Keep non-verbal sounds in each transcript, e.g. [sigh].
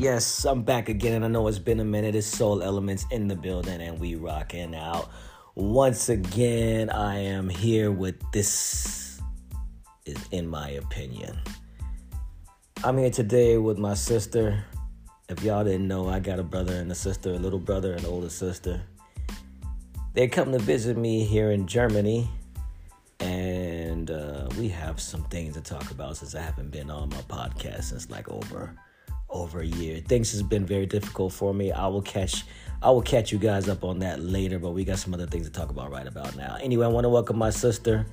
Yes, I'm back again, and I know it's been a minute. It's Soul Elements in the building, and we rocking out. Once again, I am here with this, is in my opinion. I'm here today with my sister. If y'all didn't know, I got a brother and a sister, a little brother and an older sister. They come to visit me here in Germany, and uh, we have some things to talk about since I haven't been on my podcast since like over over a year. Things has been very difficult for me. I will catch I will catch you guys up on that later, but we got some other things to talk about right about now. Anyway, I want to welcome my sister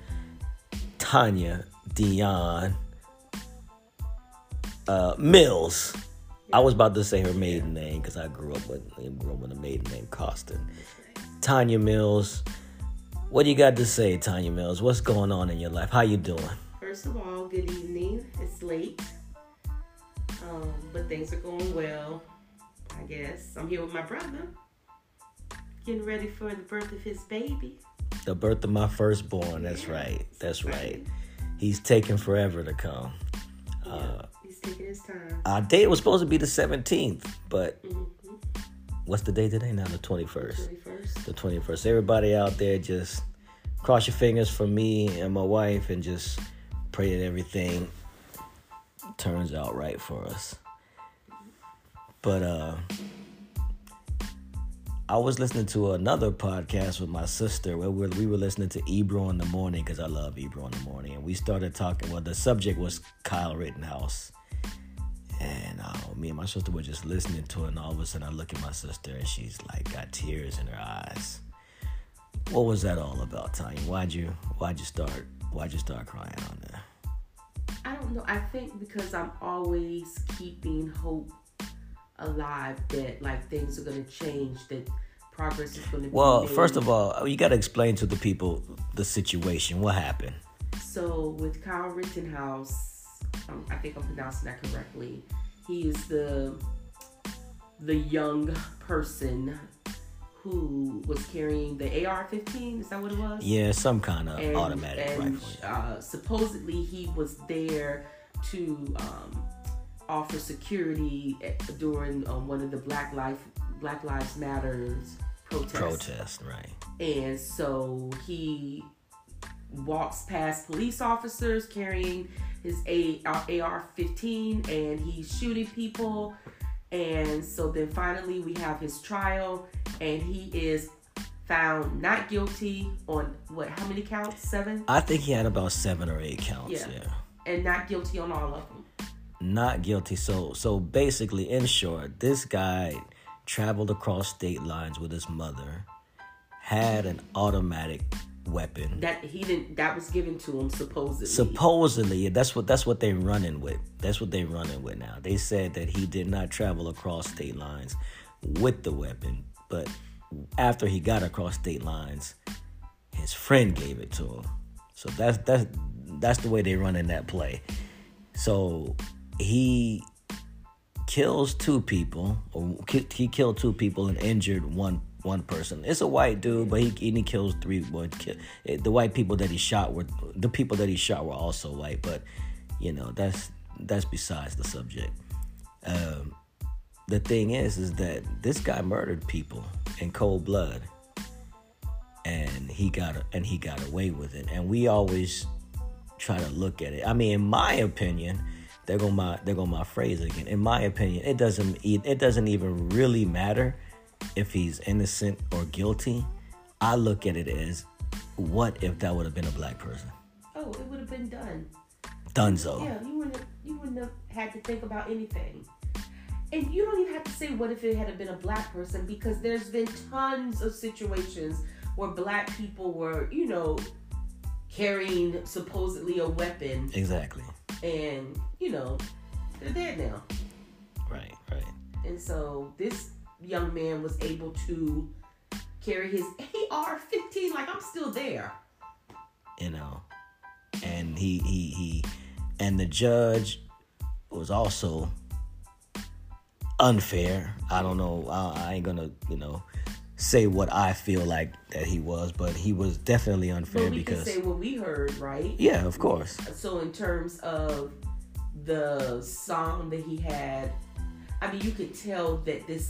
Tanya Dion uh, Mills. I was about to say her maiden name because I grew up with grew up with a maiden name Costin. Tanya Mills. What do you got to say, Tanya Mills? What's going on in your life? How you doing? First of all, good evening. It's late, um, but things are going well. I guess I'm here with my brother, getting ready for the birth of his baby. The birth of my firstborn. That's Yeah, right. That's right. He's taking forever to come. Yeah, Uh, he's taking his time. Our date was supposed to be the 17th, but hmm what's the date today now? The 21st. The Twenty first. The 21st. Everybody out there, just cross your fingers for me and my wife and just pray that everything turns out right for us. But, uh, I was listening to another podcast with my sister where we were, listening to Ebro in the morning because I love Ebro in the morning. And we started talking, well, the subject was Kyle Rittenhouse. And uh, me and my sister were just listening to it, and all of a sudden I look at my sister and she's like got tears in her eyes. What was that all about, Tanya? Why'd you why'd you start why'd you start crying on there? I don't know. I think because I'm always keeping hope alive that like things are gonna change, that progress is gonna be Well, made. first of all, you got to explain to the people the situation. What happened? So with Kyle Rittenhouse, um, I think I'm pronouncing that correctly. He is the the young person who was carrying the AR-15. Is that what it was? Yeah, some kind of And, automatic and rifle. uh, supposedly he was there to um, offer security at, during um, one of the Black Life Black Lives Matters protests. Protest, right? And so he walks past police officers carrying his AR 15 and he's shooting people. And so then finally we have his trial and he is found not guilty on what, how many counts? Seven? I think he had about seven or eight counts. Yeah. yeah. And not guilty on all of them. not guilty. So so basically, in short, this guy traveled across state lines with his mother, had an automatic weapon. That he didn't, that was given to him supposedly. Supposedly, that's what that's what they're running with. That's what they're running with now. They said that he did not travel across state lines with the weapon, but after he got across state lines, his friend gave it to him. So that's that's that's the way they run in that play. So he kills two people, or he killed two people and injured one one person. It's a white dude, but he and he kills three. Well, ki- eh, the white people that he shot were the people that he shot were also white, but you know that's that's besides the subject. Um, the thing is, is that this guy murdered people in cold blood, and he got and he got away with it. And we always try to look at it. I mean, in my opinion, they're going my they're going my phrase again. In my opinion, it doesn't it doesn't even really matter if he's innocent or guilty. I look at it as what if that would have been a black person? oh, it would have been done. Dunzo. Yeah, you wouldn't you wouldn't have had to think about anything. And you don't even have to say what if it had been a black person because there's been tons of situations where black people were, you know, carrying supposedly a weapon Exactly. and, you know, they're dead now. Right, right. And so this young man was able to carry his AR 15 like I'm still there. You know. And he he he and the judge was also unfair. I don't know. I, I ain't gonna, you know, say what I feel like that he was, but he was definitely unfair But we because can say what we heard, right? yeah, of course. So in terms of the song that he had, I mean, you could tell that this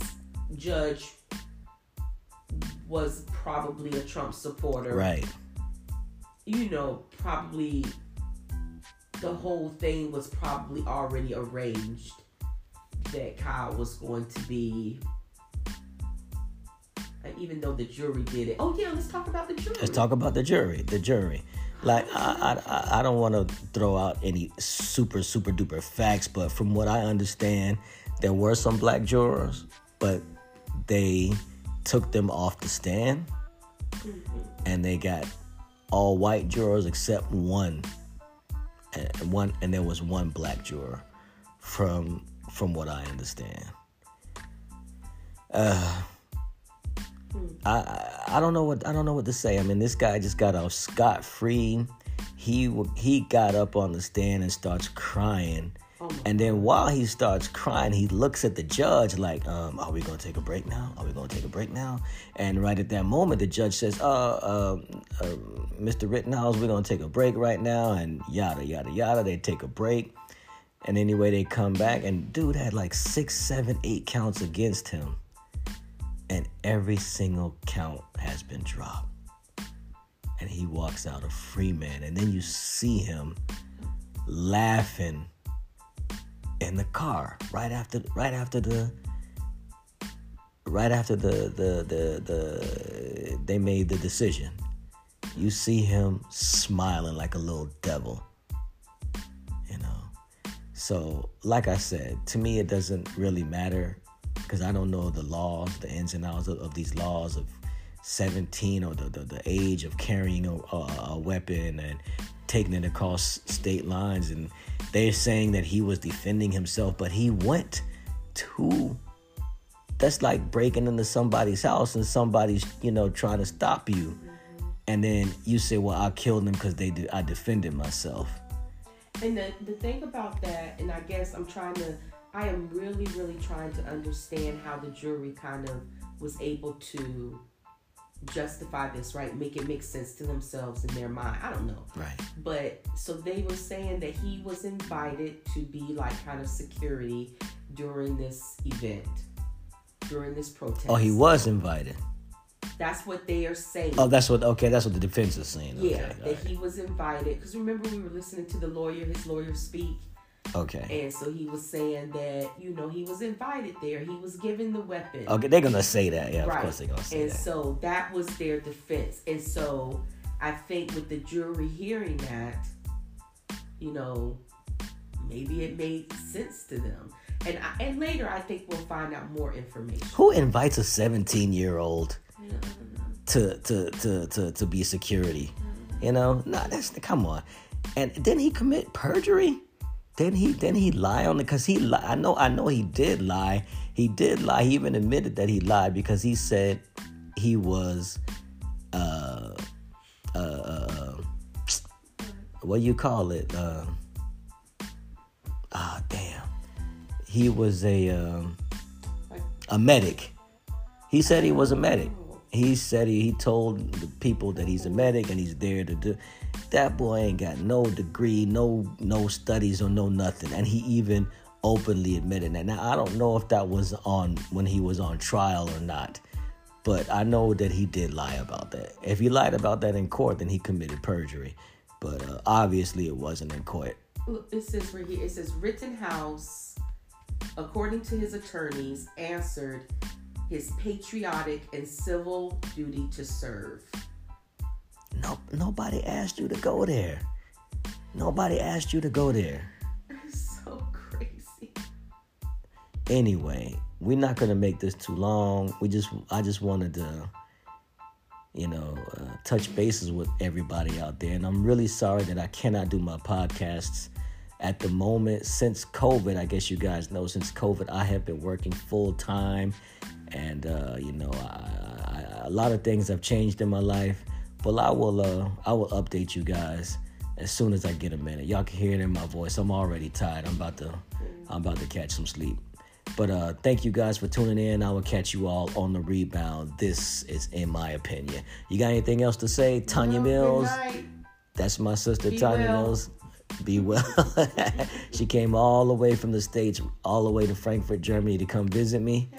judge was probably a Trump supporter. Right. You know, probably the whole thing was probably already arranged that Kyle was going to be. Even though the jury did it. Oh yeah, let's talk about the jury. Let's talk about the jury. The jury. Like I, I, I don't want to throw out any super, super duper facts, but from what I understand, there were some black jurors, but they took them off the stand, and they got all white jurors except one, and one, and there was one black juror, from from what I understand. Uh, I I don't know what I don't know what to say. I mean, this guy just got off scot free. He he got up on the stand and starts crying. And then while he starts crying, he looks at the judge like, um, "Are we gonna take a break now? Are we gonna take a break now?" And right at that moment, the judge says, "Uh, uh, uh Mr. Rittenhouse, we're gonna take a break right now," and yada yada yada. They take a break, and anyway, they come back, and dude had like six, seven, eight counts against him and every single count has been dropped. And he walks out a free man. And then you see him laughing in the car right after right after the right after the the the, the they made the decision. You see him smiling like a little devil. You know. So, like I said, to me it doesn't really matter because I don't know the laws, the ins and outs of, of these laws of 17 or the, the, the age of carrying a, a, a, weapon and taking it across state lines. And they're saying that he was defending himself, but he went to. That's like breaking into somebody's house and somebody's, you know, trying to stop you. And then you say, well, I killed them because they did, I defended myself. And the, the thing about that, and I guess I'm trying to I am really, really trying to understand how the jury kind of was able to justify this, right? Make it make sense to themselves in their mind. I don't know. Right. But so they were saying that he was invited to be like kind of security during this event, during this protest. Oh, he was invited. That's what they are saying. Oh, that's what. Okay, that's what the defense is saying. Yeah, that right. he was invited. Because remember, we were listening to the lawyer, his lawyer speak, Okay. And so he was saying that, you know, he was invited there. He was given the weapon. Okay, they're gonna say that, yeah, right. of course they're gonna say and that. And so that was their defense. And so I think with the jury hearing that, you know, maybe it made sense to them. And I, and later I think we'll find out more information. Who invites a 17 year old to, to to to to be security? You know, nah, that's come on. And didn't he commit perjury? Then he then he lie on it because he li- I know I know he did lie. He did lie. He even admitted that he lied because he said he was uh uh, uh what you call it uh ah damn he was a um, a medic. He said he was a medic. He said he, he told the people that he's a medic and he's there to do that boy ain't got no degree, no no studies or no nothing. And he even openly admitted that. Now I don't know if that was on when he was on trial or not. But I know that he did lie about that. If he lied about that in court, then he committed perjury. But uh, obviously, it wasn't in court. It says right here. It says Rittenhouse, according to his attorneys, answered his patriotic and civil duty to serve. No, nobody asked you to go there. Nobody asked you to go there. so crazy. Anyway, we're not gonna make this too long. We just, I just wanted to, you know, uh, touch bases with everybody out there, and I'm really sorry that I cannot do my podcasts at the moment since COVID. I guess you guys know since COVID, I have been working full time, and uh, you know, I, I, a lot of things have changed in my life but I will uh I will update you guys as soon as I get a minute. Y'all can hear it in my voice. I'm already tired. I'm about to I'm about to catch some sleep. But uh thank you guys for tuning in. I will catch you all on the rebound. This is in my opinion. You got anything else to say? Tanya Mills. That's my sister Be Tanya well. Mills. Be well. [laughs] she came all the way from the States, all the way to Frankfurt, Germany to come visit me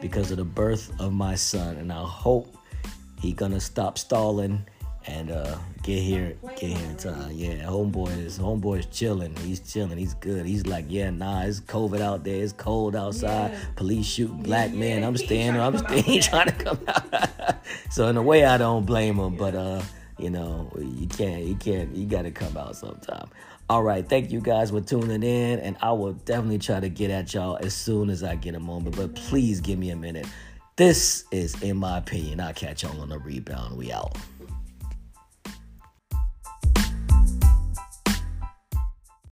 because of the birth of my son. And I hope he gonna stop stalling and uh, get here, get here in time. Yeah, homeboy is homeboy is chilling. He's chilling. He's good. He's like, yeah, nah, it's COVID out there. It's cold outside. Yeah. Police shooting black Yeah, men. I'm staying. I'm to come out. staying. Trying to come out. so in a way, I don't blame him. But uh, you know, you can't. You can't. You got to come out sometime. All right, thank you guys for tuning in, and I will definitely try to get at y'all as soon as I get a moment. But please give me a minute. This is, in my opinion, I'll catch y'all on the rebound. We out.